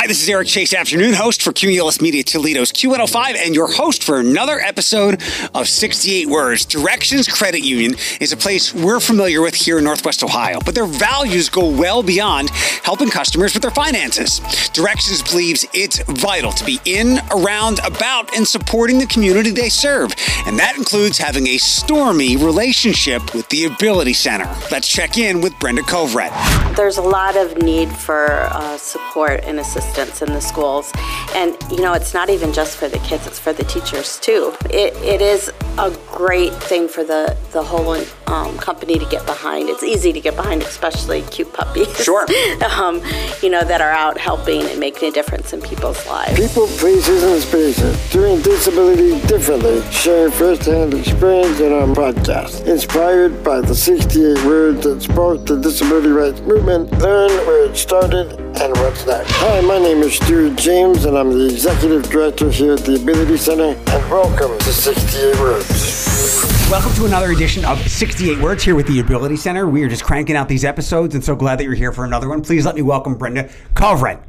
Hi, this is Eric Chase, afternoon host for Cumulus Media Toledo's Q105, and your host for another episode of 68 Words. Directions Credit Union is a place we're familiar with here in Northwest Ohio, but their values go well beyond helping customers with their finances. Directions believes it's vital to be in, around, about, and supporting the community they serve, and that includes having a stormy relationship with the Ability Center. Let's check in with Brenda Covret. There's a lot of need for uh, support and assistance in the schools. And, you know, it's not even just for the kids, it's for the teachers too. It, it is a great thing for the, the whole um, company to get behind. It's easy to get behind, especially cute puppies. Sure. um, you know, that are out helping and making a difference in people's lives. People, places, and spaces. Doing disability differently. Sharing firsthand experience in our podcast. Inspired by the 68 words that sparked the disability rights movement. Learn where it started and what's next. Hi, my name is Stuart James, and I'm the Executive Director here at the Ability Center, and welcome to 68 Words. Welcome to another edition of 68 Words here with the Ability Center. We are just cranking out these episodes and so glad that you're here for another one. Please let me welcome Brenda Covret.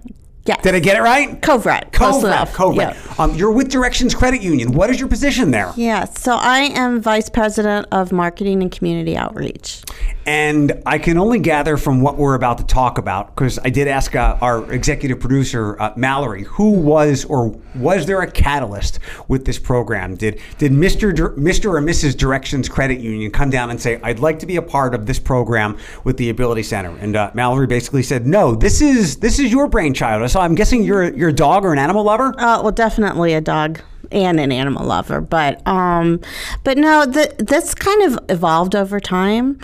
Yes. Did I get it right? Covret. enough. Covret. Yeah. Um, you're with Directions Credit Union. What is your position there? Yeah, so I am Vice President of Marketing and Community Outreach. And I can only gather from what we're about to talk about, because I did ask uh, our executive producer, uh, Mallory, who was or was there a catalyst with this program? Did did Mr. Dir- Mr. or Mrs. Directions Credit Union come down and say, I'd like to be a part of this program with the Ability Center? And uh, Mallory basically said, No, this is this is your brainchild. So I'm guessing you're you're a dog or an animal lover? Uh, well, definitely a dog and an animal lover, but um, but no, the, this kind of evolved over time.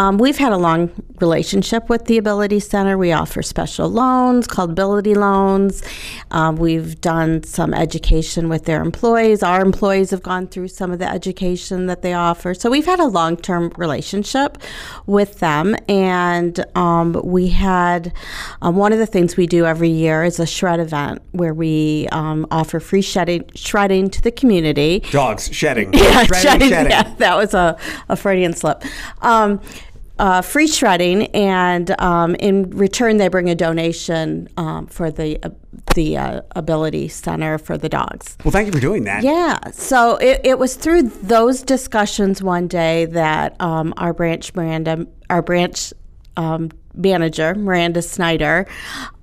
Um, we've had a long relationship with the Ability Center. We offer special loans called Ability Loans. Um, we've done some education with their employees. Our employees have gone through some of the education that they offer. So we've had a long term relationship with them. And um, we had um, one of the things we do every year is a shred event where we um, offer free shedding, shredding to the community. Dogs shedding. Yeah, Shredding, shredding, shedding. yeah, that was a, a Freudian slip. Uh, free shredding, and um, in return, they bring a donation um, for the uh, the uh, Ability Center for the dogs. Well, thank you for doing that. Yeah, so it, it was through those discussions one day that um, our branch Miranda, our branch um, manager Miranda Snyder,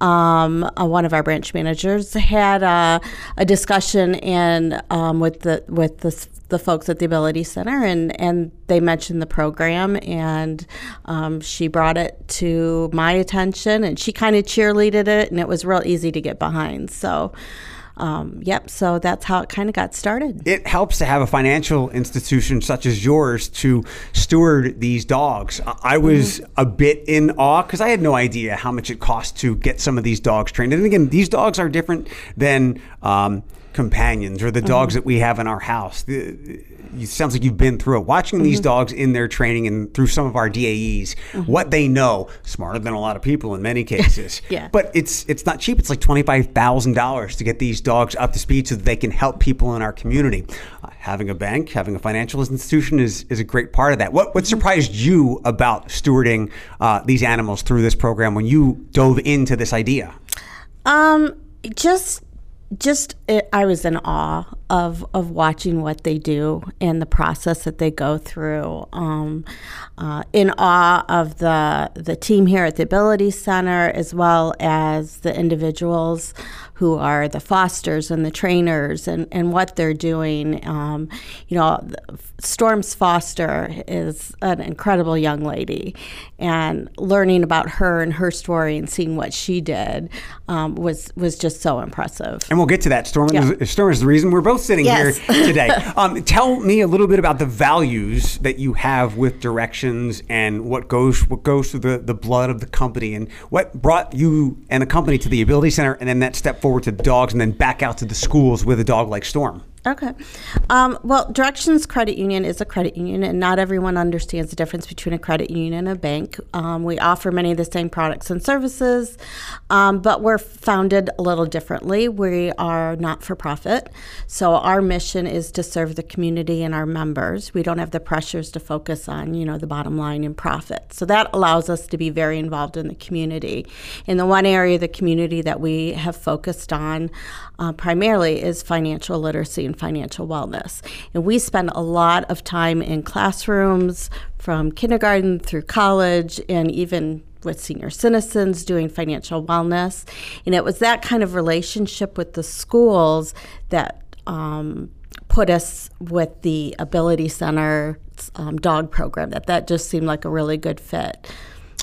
um, uh, one of our branch managers, had uh, a discussion in um, with the with the the folks at the Ability Center, and and they mentioned the program, and um, she brought it to my attention, and she kind of cheerleaded it, and it was real easy to get behind. So. Um, yep, so that's how it kind of got started. it helps to have a financial institution such as yours to steward these dogs. I- I was a bit in awe because I had no idea how much it cost to get some of these dogs trained. And again, these dogs are different than um, companions or the dogs that we have in our house. It sounds like you've been through it. Watching these dogs in their training and through some of our DAEs, what they know, smarter than a lot of people in many cases. Yeah. But it's it's not cheap. It's like twenty five thousand dollars to get these dogs up to speed so that they can help people in our community. Uh, having a bank, having a financial institution is is a great part of that. What what surprised you about stewarding uh, these animals through this program when you dove into this idea? Um, just, just it, I was in awe of of watching what they do and the process that they go through. Um, uh, in awe of the the team here at the Ability Center, as well as the individuals who are the fosters and the trainers and, and what they're doing. Um, you know, Storms Foster is an incredible young lady, and learning about her and her story and seeing what she did um, was was just so impressive. And we'll get to that. Storm, Yeah. Storm is the reason we're both sitting Yes. here today. um, tell me a little bit about the values that you have with directions and what goes what goes through the, the blood of the company and what brought you and the company to the Ability Center and then that step forward to dogs and then back out to the schools with a dog like Storm. Okay. Um, well, Directions Credit Union is a credit union, and not everyone understands the difference between a credit union and a bank. Um, we offer many of the same products and services, um, but we're founded a little differently. We are not for profit, so our mission is to serve the community and our members. We don't have the pressures to focus on, you know, the bottom line and profit. So that allows us to be very involved in the community. In the one area of the community that we have focused on uh, primarily is financial literacy and financial wellness. And we spend a lot of time in classrooms from kindergarten through college and even with senior citizens doing financial wellness. And it was that kind of relationship with the schools that um, put us with the Ability Center um, dog program, that that just seemed like a really good fit.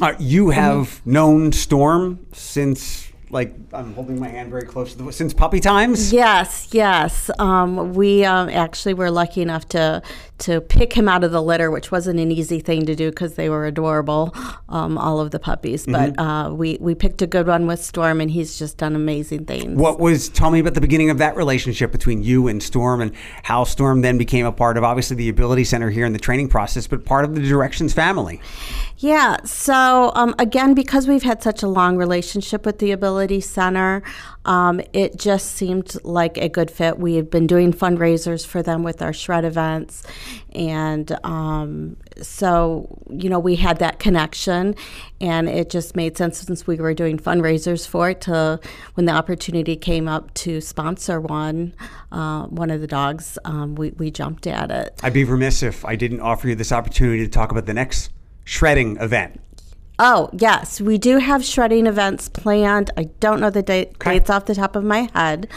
Uh, you have mm-hmm. known Storm since like I'm holding my hand very close to the since puppy times. Yes, yes. Um, we um, actually were lucky enough to to pick him out of the litter, which wasn't an easy thing to do because they were adorable, um, all of the puppies. But mm-hmm. uh, we we picked a good one with Storm, and he's just done amazing things. What was? Tell me about the beginning of that relationship between you and Storm, and how Storm then became a part of obviously the Ability Center here in the training process, but part of the Directions family. Yeah. So um, again, because we've had such a long relationship with the Ability Center, um, it just seemed like a good fit. We had been doing fundraisers for them with our shred events, and um, so you know we had that connection, and it just made sense since we were doing fundraisers for it to when the opportunity came up to sponsor one, uh, one of the dogs, um, we we jumped at it. I'd be remiss if I didn't offer you this opportunity to talk about the next shredding event. Oh, yes. We do have shredding events planned. I don't know the date, okay. dates off the top of my head,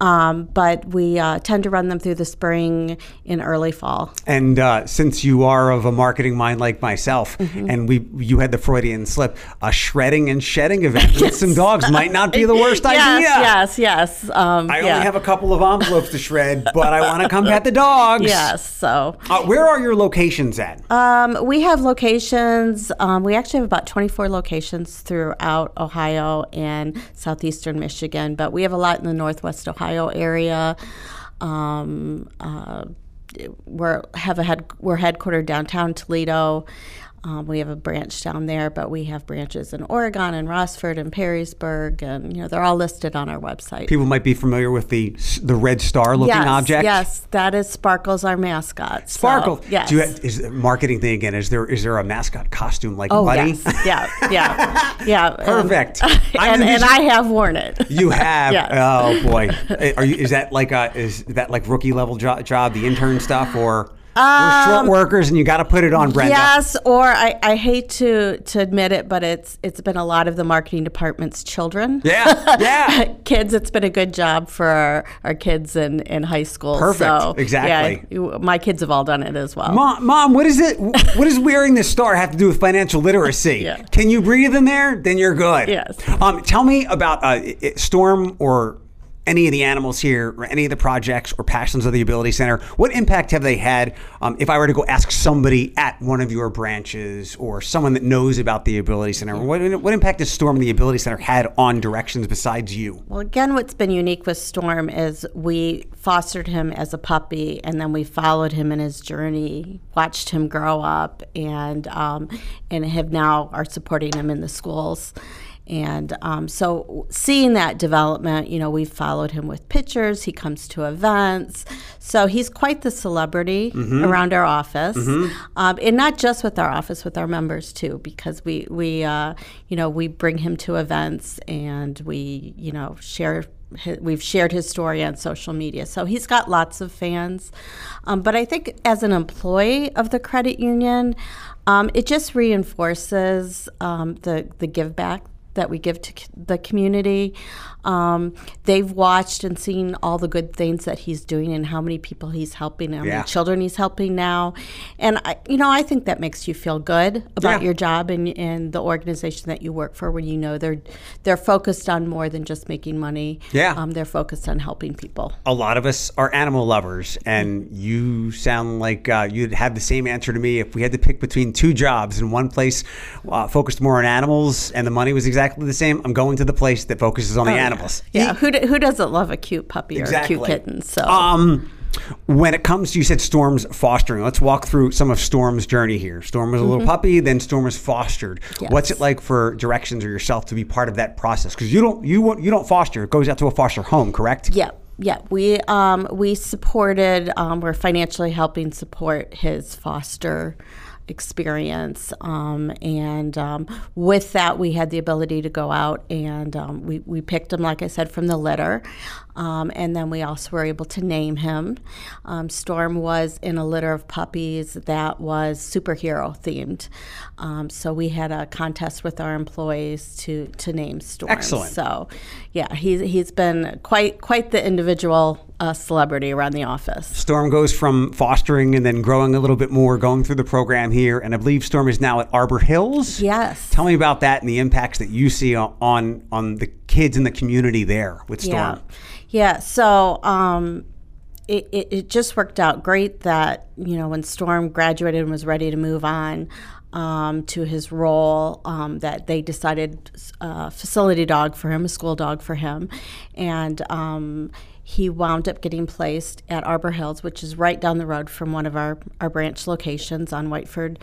um, but we uh, tend to run them through the spring in early fall. And uh, since you are of a marketing mind like myself, mm-hmm. and we you had the Freudian slip, a shredding and shedding event yes. with some dogs might not be the worst yes, idea. Yes, yes, um, I yeah. only have a couple of envelopes to shred, but I want to come pet the dogs. Yes, so. Uh, where are your locations at? Um, we have locations, um, we actually have about 24 locations throughout Ohio and southeastern Michigan, but we have a lot in the northwest Ohio Ohio area. Um, uh, we're have a head we're headquartered downtown Toledo. Um, we have a branch down there, but we have branches in Oregon and Rossford and Perrysburg, and you know they're all listed on our website. People might be familiar with the the red star looking yes, object. Yes, that is Sparkles, our mascot. Sparkle. So, yes. Do you have, is marketing thing again? Is there is there a mascot costume like oh, Buddy? Yes. Yeah, yeah, yeah. Perfect. Um, and, and I have worn it. You have. yes. Oh boy. Are you? Is that like a? Is that like rookie level jo- job, the intern stuff, or? We're short um, workers, and you got to put it on, Brenda. Yes, or I, I hate to to admit it, but it's it's been a lot of the marketing department's children. Yeah, yeah. kids, it's been a good job for our, our kids in, in high school. Perfect. So, exactly. Yeah, my kids have all done it as well. Mom, Mom, what is it? what does wearing this star have to do with financial literacy? yeah. Can you breathe in there? Then you're good. Yes. Um, tell me about uh, Storm or any of the animals here or any of the projects or passions of the Ability Center? What impact have they had? Um, if I were to go ask somebody at one of your branches or someone that knows about the Ability Center, what, what impact has Storm and the Ability Center had on directions besides you? Well, again, what's been unique with Storm is we fostered him as a puppy and then we followed him in his journey, watched him grow up, and um, and have now are supporting him in the schools. And um, so, seeing that development, you know, we've followed him with pictures. He comes to events, so he's quite the celebrity mm-hmm. around our office, mm-hmm. um, and not just with our office, with our members too, because we we uh, you know we bring him to events and we you know share we've shared his story on social media. So he's got lots of fans. Um, but I think as an employee of the credit union, um, it just reinforces um, the the give back that we give to the community. Um, they've watched and seen all the good things that he's doing and how many people he's helping, how yeah. many children he's helping now. And, I, you know, I think that makes you feel good about yeah. your job and, and the organization that you work for when you know they're, they're focused on more than just making money. Yeah. Um, they're focused on helping people. A lot of us are animal lovers, and you sound like uh, you'd have the same answer to me if we had to pick between two jobs and one place uh, focused more on animals and the money was exactly the same. I'm going to the place that focuses on the oh, animals. Yeah, who, who doesn't love a cute puppy or exactly. a cute kitten? So, um, When it comes to, you said Storm's fostering. Let's walk through some of Storm's journey here. Storm was a little puppy, then Storm was fostered. Yes. What's it like for Directions or yourself to be part of that process? Because you don't you won't- you don't foster. It goes out to a foster home, correct? Yeah, yeah. We um, we supported. Um, we're financially helping support his foster experience, um, and um, with that, we had the ability to go out and um, we we picked him, like I said, from the litter, um, and then we also were able to name him. Um, Storm was in a litter of puppies that was superhero themed, um, so we had a contest with our employees to to name Storm. Excellent. So, yeah, he's he's been quite quite the individual uh, celebrity around the office. Storm goes from fostering and then growing a little bit more, going through the program here, and I believe Storm is now at Arbor Hills. Yes. Tell me about that and the impacts that you see on on, on the kids in the community there with Storm. Yeah, yeah. So um, it, it it just worked out great that you know when Storm graduated and was ready to move on. Um, to his role, um, that they decided uh, facility dog for him, a school dog for him, and um, he wound up getting placed at Arbor Hills, which is right down the road from one of our, our branch locations on Whiteford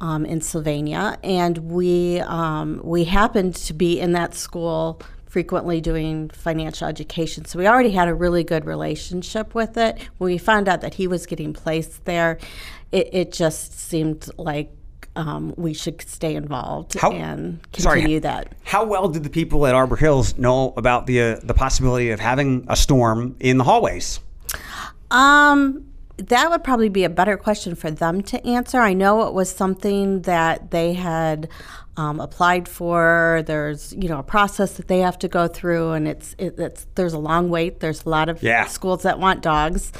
um, in Sylvania. And we, um, we happened to be in that school frequently doing financial education. So we already had a really good relationship with it. When we found out that he was getting placed there, it, it just seemed like um, we should stay involved How- and Sorry, continue that. How well did the people at Arbor Hills know about the uh, the possibility of having a storm in the hallways? Um, that would probably be a better question for them to answer. I know it was something that they had um, applied for. There's you know a process that they have to go through, and it's it, it's there's a long wait. There's a lot of Yeah. schools that want dogs.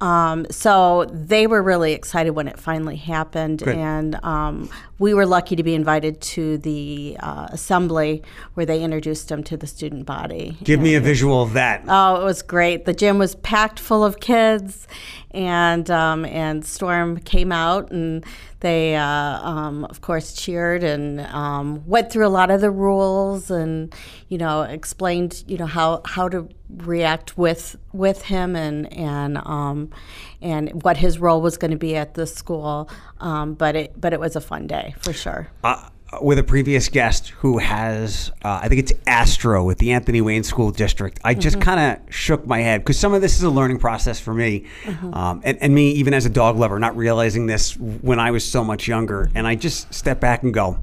Um, so they were really excited when it finally happened, Good. and um, we were lucky to be invited to the uh, assembly where they introduced them to the student body. Give me a visual of that. Oh, it was great. The gym was packed full of kids, and um, and Storm came out, and they, uh, um, of course, cheered and um, went through a lot of the rules, and you know, explained you know how how to react with with him, and and um, and what his role was going to be at the school. Um, but it but it was a fun day for sure. uh, with a previous guest who has, uh, I think it's Astro with the Anthony Wayne School District. I just kind of shook my head because some of this is a learning process for me, um, and, and me even as a dog lover, not realizing this when I was so much younger. And I just step back and go,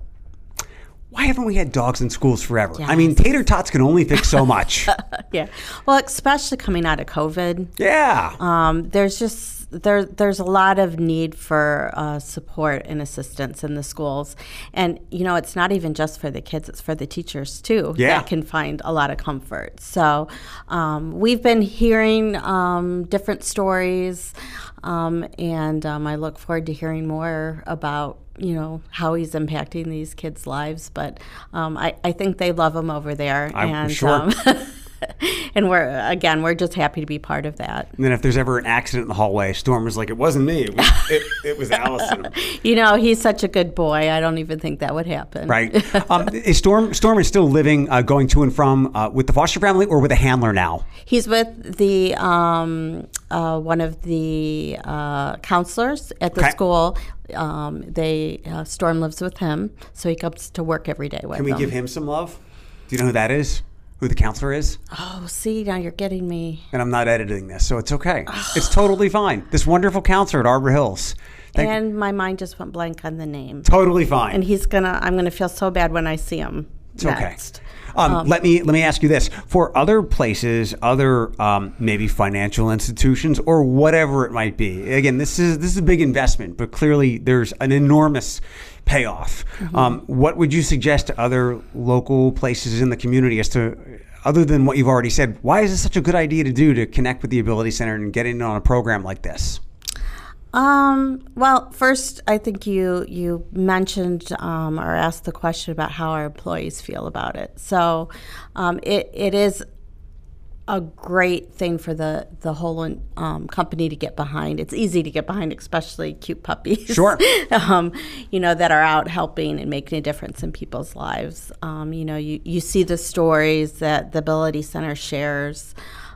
why haven't we had dogs in schools forever? I mean, tater tots can only fix so much. Yeah. Well, especially coming out of COVID. yeah. um, there's just there there's a lot of need for uh, support and assistance in the schools and you know it's not even just for the kids it's for the teachers too Yeah. that can find a lot of comfort so um, we've been hearing um, different stories um, and um, i look forward to hearing more about you know how he's impacting these kids lives but um, I, I think they love him over there I'm and sure. um, and we're again we're just happy to be part of that and then if there's ever an accident in the hallway, Storm is like, it wasn't me. It was, it, it was Allison. You know, he's such a good boy. I don't even think that would happen. Right. Um, is Storm Storm is still living, uh, going to and from uh, with the foster family or with a handler now. He's with the um, uh, one of the uh, counselors at the Okay. school. Um, they uh, Storm lives with him, so he comes to work every day with Can we them. give him some love? Do you know who that is? Who the counselor is? Oh, see, now you're getting me. And I'm not editing this, so it's okay. it's totally fine. This wonderful counselor at Arbor Hills. Thank- and my mind just went blank on the name. totally fine. And he's gonna. I'm gonna feel so bad when I see him It's okay. Next. Um, let me let me ask you this: for other places, other um, maybe financial institutions or whatever it might be. Again, this is this is a big investment, but clearly there's an enormous payoff. Um, what would you suggest to other local places in the community as to other than what you've already said? Why is this such a good idea to do to connect with the Ability Center and get in on a program like this? Um, well, first, I think you you mentioned um, or asked the question about how our employees feel about it. So, um, it it is a great thing for the the whole um, company to get behind. It's easy to get behind, especially cute puppies. Sure. um, you know that are out helping and making a difference in people's lives. Um, you know, you you see the stories that the Ability Center shares.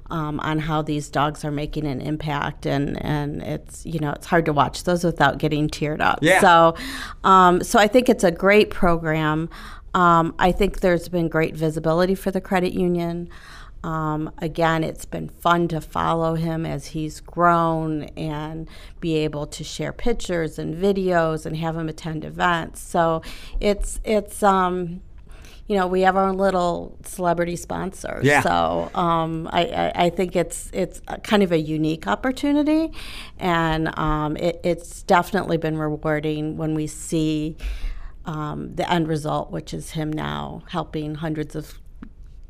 Um, on how these dogs are making an impact, and and it's you know it's hard to watch those without getting teared up. Yeah. So, um, so I think it's a great program. Um, I think there's been great visibility for the credit union. Um, again, it's been fun to follow him as he's grown and be able to share pictures and videos and have him attend events. So it's it's um, you know we have our own little celebrity sponsor. Yeah. So um, I, I, I think it's it's kind of a unique opportunity, and um, it, it's definitely been rewarding when we see. Um, the end result, which is him now helping hundreds of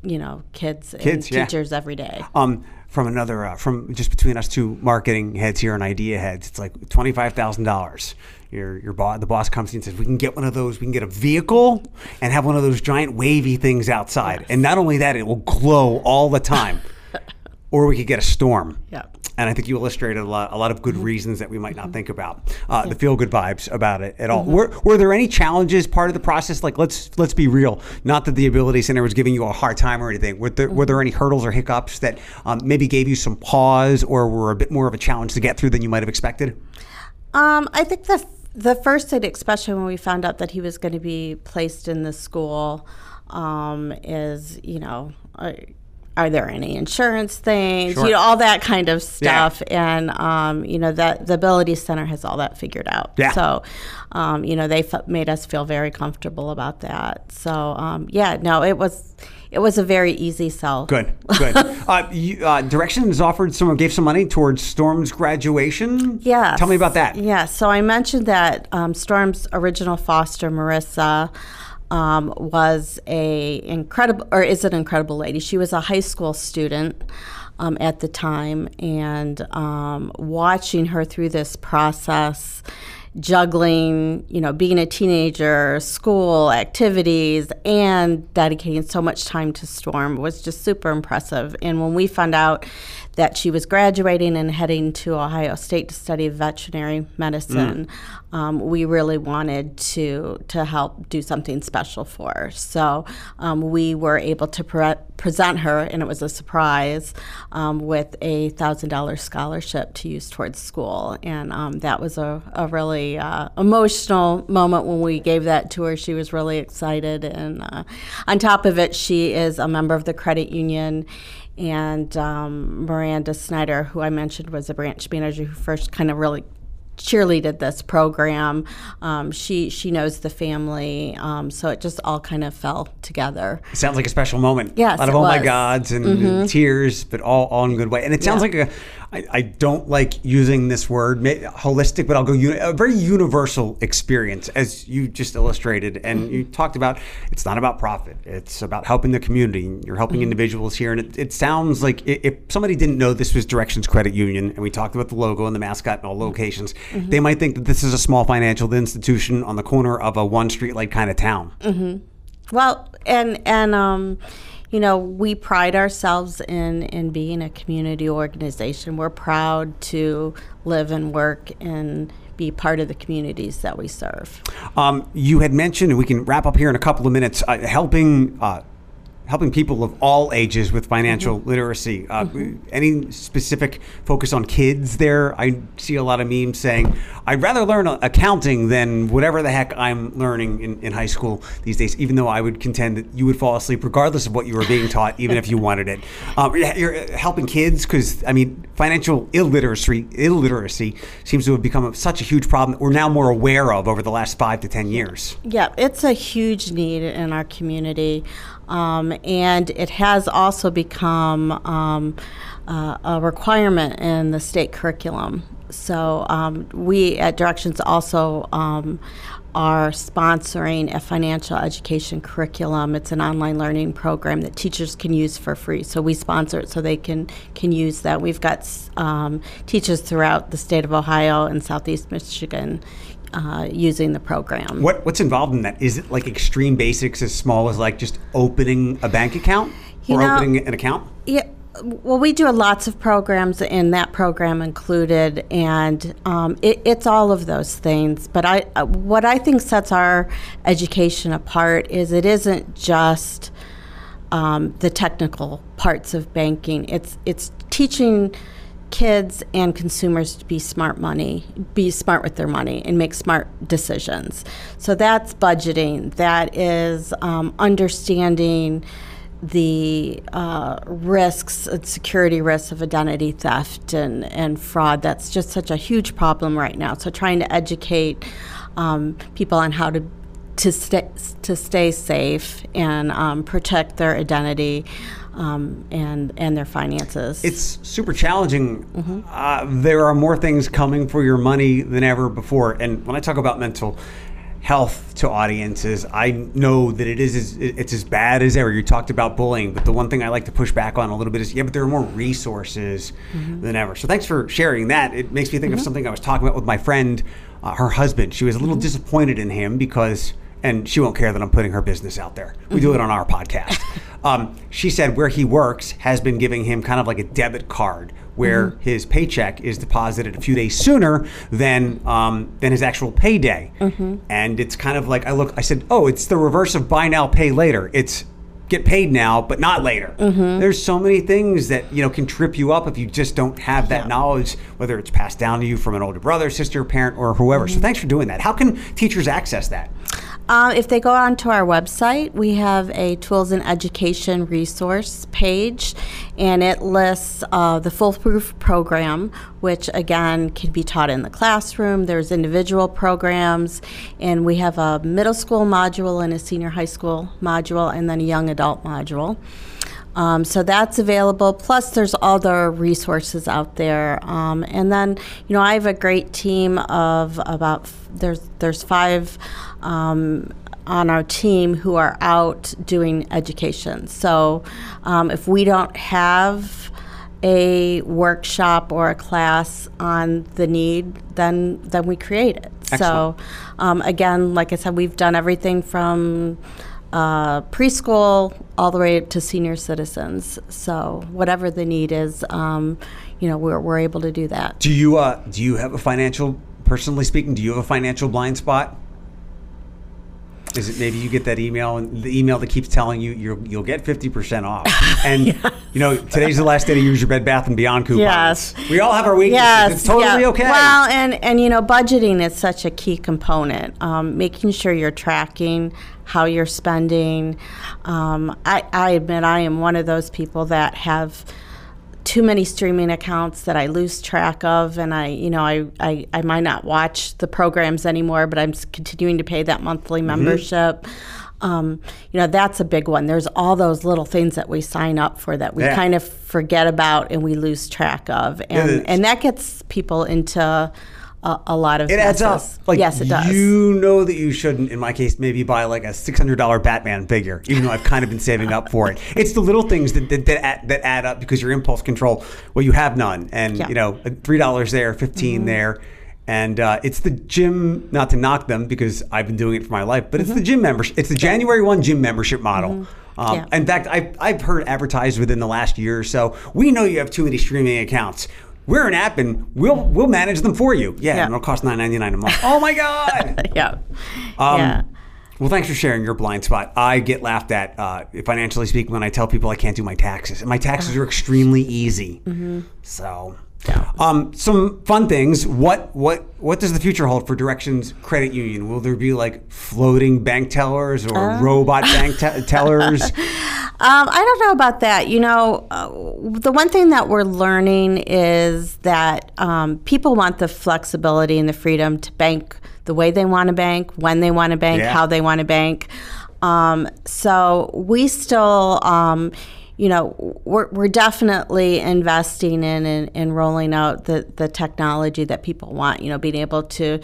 you know kids, Kids, and yeah. teachers every day. Um, from another, uh, from just between us two marketing heads here and idea heads, it's like twenty five thousand dollars. Your your boss, the boss comes in and says, "We can get one of those. We can get a vehicle and have one of those giant wavy things outside. And not only that, it will glow all the time. or we could get a storm. Yeah. And I think you illustrated a lot, a lot of good reasons that we might not think about. Uh, The feel good vibes about it at all. Were, were there any challenges part of the process? Like let's let's be real. Not that the Ability Center was giving you a hard time or anything. Were there, were there any hurdles or hiccups that um, maybe gave you some pause or were a bit more of a challenge to get through than you might have expected? Um, I think the the first thing, especially when we found out that he was going to be placed in the school, um, is you know. Uh, are there any insurance things? Sure. You know, all that kind of stuff, and um, you know that the Ability Center has all that figured out. Yeah. So, um, you know, they f- made us feel very comfortable about that. So, um, yeah, no, it was it was a very easy sell. Good, good. uh, you, uh, Directions offered some, gave some money towards Storm's graduation. Yeah. Tell me about that. Yeah. So I mentioned that um, Storm's original foster, Marissa, um, was a incredible, or is an incredible lady. She was a high school student. Um, at the time, and um, watching her through this process, juggling, you know, being a teenager, school activities, and dedicating so much time to Storm was just super impressive. And when we found out that she was graduating and heading to Ohio State to study veterinary medicine, um, we really wanted to to help do something special for her. So um, we were able to pre- present her, and it was a surprise, um, with a thousand dollar scholarship to use towards school, and um, that was a, a really uh, emotional moment when we gave that to her. She was really excited, and uh, on top of it, she is a member of the credit union and um, Miranda Snyder, who I mentioned was a branch manager who first kind of really cheerleaded this program. Um, she she knows the family, um, so it just all kind of fell together. It sounds like a special moment. Yes, a lot of oh my was. Mm-hmm. gods and tears, but all, all in a good way. And it sounds Yeah. like a. I, I don't like using this word holistic, but I'll go uni- a very universal experience, as you just illustrated, and you mm-hmm. talked about. It's not about profit; it's about helping the community. You're helping mm-hmm. individuals here, and it, it sounds like if somebody didn't know this was Directions Credit Union, and we talked about the logo and the mascot and all mm-hmm. locations, they might think that this is a small financial institution on the corner of a one streetlight kind of town. Well, and and um, you know, we pride ourselves in in being a community organization. We're proud to live and work and be part of the communities that we serve. Um, you had mentioned, and we can wrap up here in a couple of minutes, uh, helping uh, helping people of all ages with financial literacy. Uh, Any specific focus on kids there? I see a lot of memes saying, "I'd rather learn accounting than whatever the heck I'm learning in, in high school these days." Even though I would contend that you would fall asleep regardless of what you were being taught, even if you wanted it. Um, you're helping kids because I mean, financial illiteracy illiteracy seems to have become such a huge problem that we're now more aware of over the last five to ten years. Yeah, it's a huge need in our community. Um, and it has also become um, uh, a requirement in the state curriculum. So um, we at Directions also um, are sponsoring a financial education curriculum. It's an online learning program that teachers can use for free. So we sponsor it so they can can use that. We've got um, teachers throughout the state of Ohio and Southeast Michigan uh, using the program. What what's involved in that? Is it like extreme basics as small as like just opening a bank account You or know- opening an account? Yeah, well, we do lots of programs, and that program included, and um, it, it's all of those things. But I, uh, what I think sets our education apart is it isn't just um, the technical parts of banking. It's it's teaching kids and consumers to be smart money, be smart with their money, and make smart decisions. So that's budgeting. That is um, understanding the uh, risks and security risks of identity theft and, and fraud. That's just such a huge problem right now. So trying to educate um, people on how to to stay to stay safe and um, protect their identity um, and and their finances. It's super challenging. Mm-hmm. Uh, there are more things coming for your money than ever before. And when I talk about mental health to audiences, I know that it is it's as bad as ever. You talked about bullying, but the one thing I like to push back on a little bit is yeah, but there are more resources mm-hmm. than ever. So thanks for sharing that. It makes me think mm-hmm. of something I was talking about with my friend, uh, her husband. She was a little mm-hmm. disappointed in him because and she won't care that I'm putting her business out there. We do it on our podcast. Um, she said where he works has been giving him kind of like a debit card where mm-hmm. his paycheck is deposited a few days sooner than um, than his actual payday. Mm-hmm. And it's kind of like I look, I said, oh, it's the reverse of buy now, pay later. It's get paid now, but not later. Mm-hmm. There's so many things that you know can trip you up if you just don't have that yeah. knowledge, whether it's passed down to you from an older brother, sister, parent, or whoever. So mm-hmm. thanks for doing that. How can teachers access that? Uh, if they go onto our website, we have a tools and education resource page, and it lists uh, the foolproof program, which again can be taught in the classroom. There's individual programs, and we have a middle school module and a senior high school module, and then a young adult module. Um, so that's available. Plus, there's other resources out there. Um, and then, you know, I have a great team of about there's there's five um, on our team who are out doing education. So um, if we don't have a workshop or a class on the need, then then we create it. Excellent. So um, again, like I said, we've done everything from uh, preschool all the way to senior citizens. So whatever the need is, um, you know, we're, we're able to do that. Do you uh, do you have a financial, personally speaking, do you have a financial blind spot? Is it maybe you get that email and the email that keeps telling you you will get fifty percent off, and yes. you know today's the last day to use your Bed Bath and Beyond coupons. Yes, we all have our weaknesses. Yes. It's totally yeah. okay. Well, and and you know budgeting is such a key component. Um, making sure you're tracking how you're spending. Um, I, I admit I am one of those people that have too many streaming accounts that I lose track of, and I, you know, I, I, I might not watch the programs anymore, but I'm continuing to pay that monthly mm-hmm. membership. Um, you know, that's a big one. There's all those little things that we sign up for that we yeah. kind of forget about and we lose track of, and and that gets people into a, a lot of it adds up. Like yes, it does. You know that you shouldn't, in my case, maybe buy like a six hundred dollar Batman figure, even though I've kind of been saving up for it. It's the little things that that, that, add, that add up because your impulse control. Well, you have none, and yeah. you know three dollars there, 15 mm-hmm. there. And uh, it's the gym, not to knock them because I've been doing it for my life, but mm-hmm. it's the gym membership. It's the January 1 gym membership model. Mm-hmm. Um, yeah. In fact, I've, I've heard advertised within the last year or so. We know you have too many streaming accounts we're an app and we'll we'll manage them for you. Yeah, yeah. and it'll cost nine ninety nine a month. oh my god. yeah. Um, yeah. Well, thanks for sharing your blind spot. I get laughed at, uh, financially speaking, when I tell people I can't do my taxes. And my taxes are extremely easy. Mm-hmm. So. Um, some fun things. What what what does the future hold for Directions Credit Union? Will there be like floating bank tellers or uh. robot bank te- tellers? Um, I don't know about that. You know, uh, the one thing that we're learning is that um, people want the flexibility and the freedom to bank the way they want to bank, when they want to bank, yeah. how they want to bank. Um, so we still um, you know, we're, we're definitely investing in and, rolling out the, the technology that people want, you know, being able to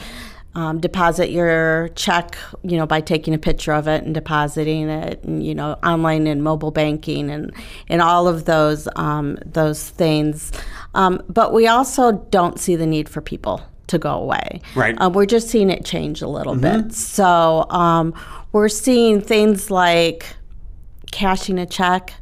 um, deposit your check, you know, by taking a picture of it and depositing it, and you know, online and mobile banking and and all of those um, those things. Um, but we also don't see the need for people to go away. Right. Uh, we're just seeing it change a little mm-hmm. bit. So um, we're seeing things like cashing a check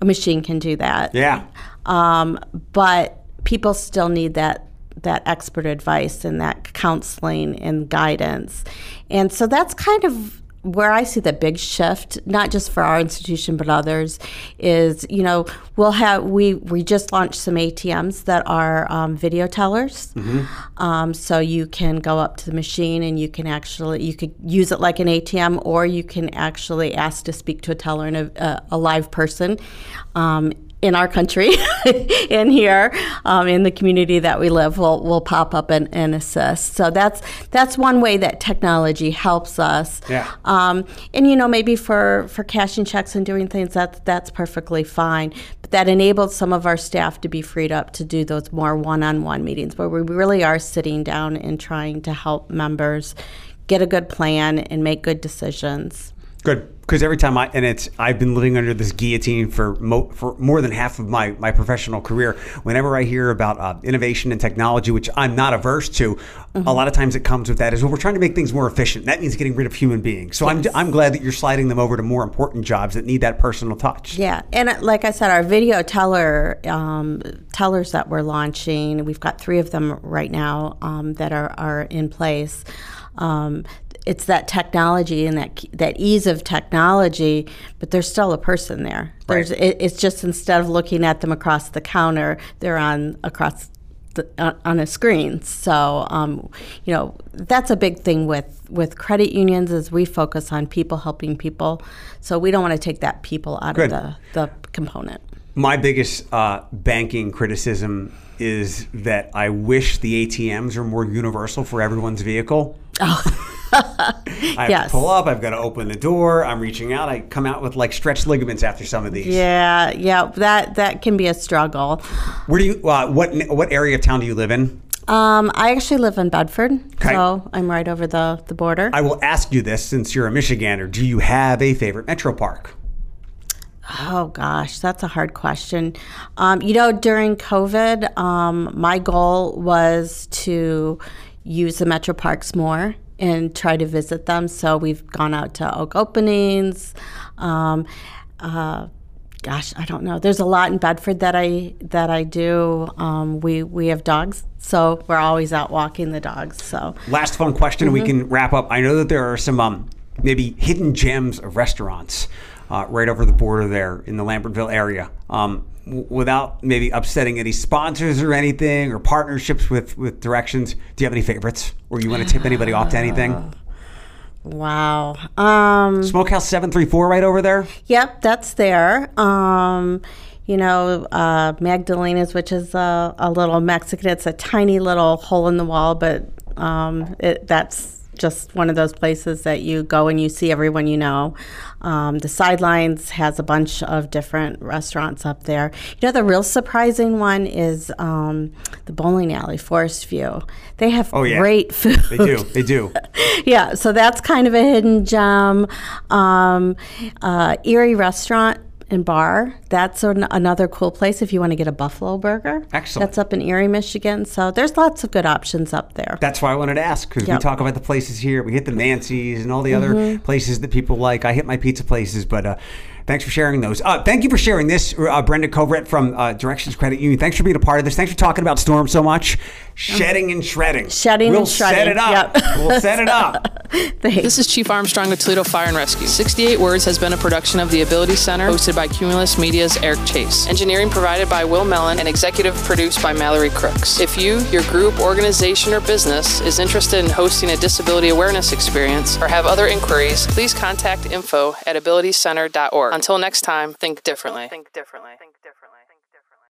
a machine can do that. Yeah. Um, but people still need that that expert advice and that counseling and guidance. And so that's kind of where I see the big shift, not just for our institution but others, is you know we'll have we we just launched some ATMs that are um, video tellers, mm-hmm. um, so you can go up to the machine and you can actually you could use it like an ATM, or you can actually ask to speak to a teller and a, a live person. Um, in our country, in here, um, in the community that we live, will will pop up and, and assist. So that's that's one way that technology helps us. Yeah. Um, and you know, maybe for for cashing checks and doing things, that's that's perfectly fine. But that enabled some of our staff to be freed up to do those more one-on-one meetings where we really are sitting down and trying to help members get a good plan and make good decisions. Good because every time I and it's I've been living under this guillotine for mo, for more than half of my my professional career. Whenever I hear about uh, innovation and technology, which I'm not averse to, mm-hmm. a lot of times it comes with that is well, we're trying to make things more efficient. That means getting rid of human beings. So yes. I'm I'm glad that you're sliding them over to more important jobs that need that personal touch. Yeah, and uh, like I said, our video teller um, tellers that we're launching, we've got three of them right now um, that are are in place. Um, it's that technology and that that ease of technology, but there's still a person there. There's right. it, it's just instead of looking at them across the counter, they're on across the, on a screen. So um, you know that's a big thing with with credit unions is we focus on people helping people. So we don't want to take that people out Good. of the the component. My biggest uh, banking criticism is that I wish the ATMs are more universal for everyone's vehicle. Oh. I have yes. to pull up. I've got to open the door. I'm reaching out. I come out with like stretched ligaments after some of these. Yeah, yeah, that that can be a struggle. Where do you? Uh, what what area of town do you live in? Um, I actually live in Bedford, okay. so I'm right over the the border. I will ask you this since you're a Michigander. Do you have a favorite metro park? Oh gosh, that's a hard question. Um, you know, during COVID, um, my goal was to use the metro parks more and try to visit them. So we've gone out to oak openings. Um, uh, gosh, I don't know. There's a lot in Bedford that I that I do. Um, we we have dogs, so we're always out walking the dogs. So last fun question, mm-hmm. we can wrap up. I know that there are some um, maybe hidden gems of restaurants uh, right over the border there in the Lambertville area. Um, without maybe upsetting any sponsors or anything or partnerships with with directions do you have any favorites? Or you want to tip anybody off to anything? Wow um, smokehouse 734 right over there? Yep that's there. Um, you know uh, magdalena's which is a, a, little mexican it's a tiny little hole in the wall but um, it, that's just one of those places that you go and you see everyone you know. Um, the Sidelines has a bunch of different restaurants up there. You know, the real surprising one is um, the bowling alley, Forest View. They have oh, yeah. great food. They do. They do. yeah, so that's kind of a hidden gem. Um, uh, Erie Restaurant and Bar. That's an, another cool place if you want to get a buffalo burger. Excellent. That's up in Erie, Michigan. So there's lots of good options up there. That's why I wanted to ask because yep. we talk about the places here. We hit the Nancy's and all the mm-hmm. other places that people like. I hit my pizza places, but. Uh, Thanks for sharing those. Uh, thank you for sharing this, uh, Brenda Kovret from uh, Directions Credit Union. Thanks for being a part of this. Thanks for talking about Storm so much. Shedding and shredding. Shedding we'll and shredding. set it up. Yep. we'll set it up. this is Chief Armstrong of Toledo Fire and Rescue. 68 Words has been a production of the Ability Center, hosted by Cumulus Media's Eric Chase. Engineering provided by Will Mellon and executive produced by Mallory Crooks. If you, your group, organization, or business is interested in hosting a disability awareness experience or have other inquiries, please contact info at abilitycenter.org. Until next time, think differently. Think differently. Think differently.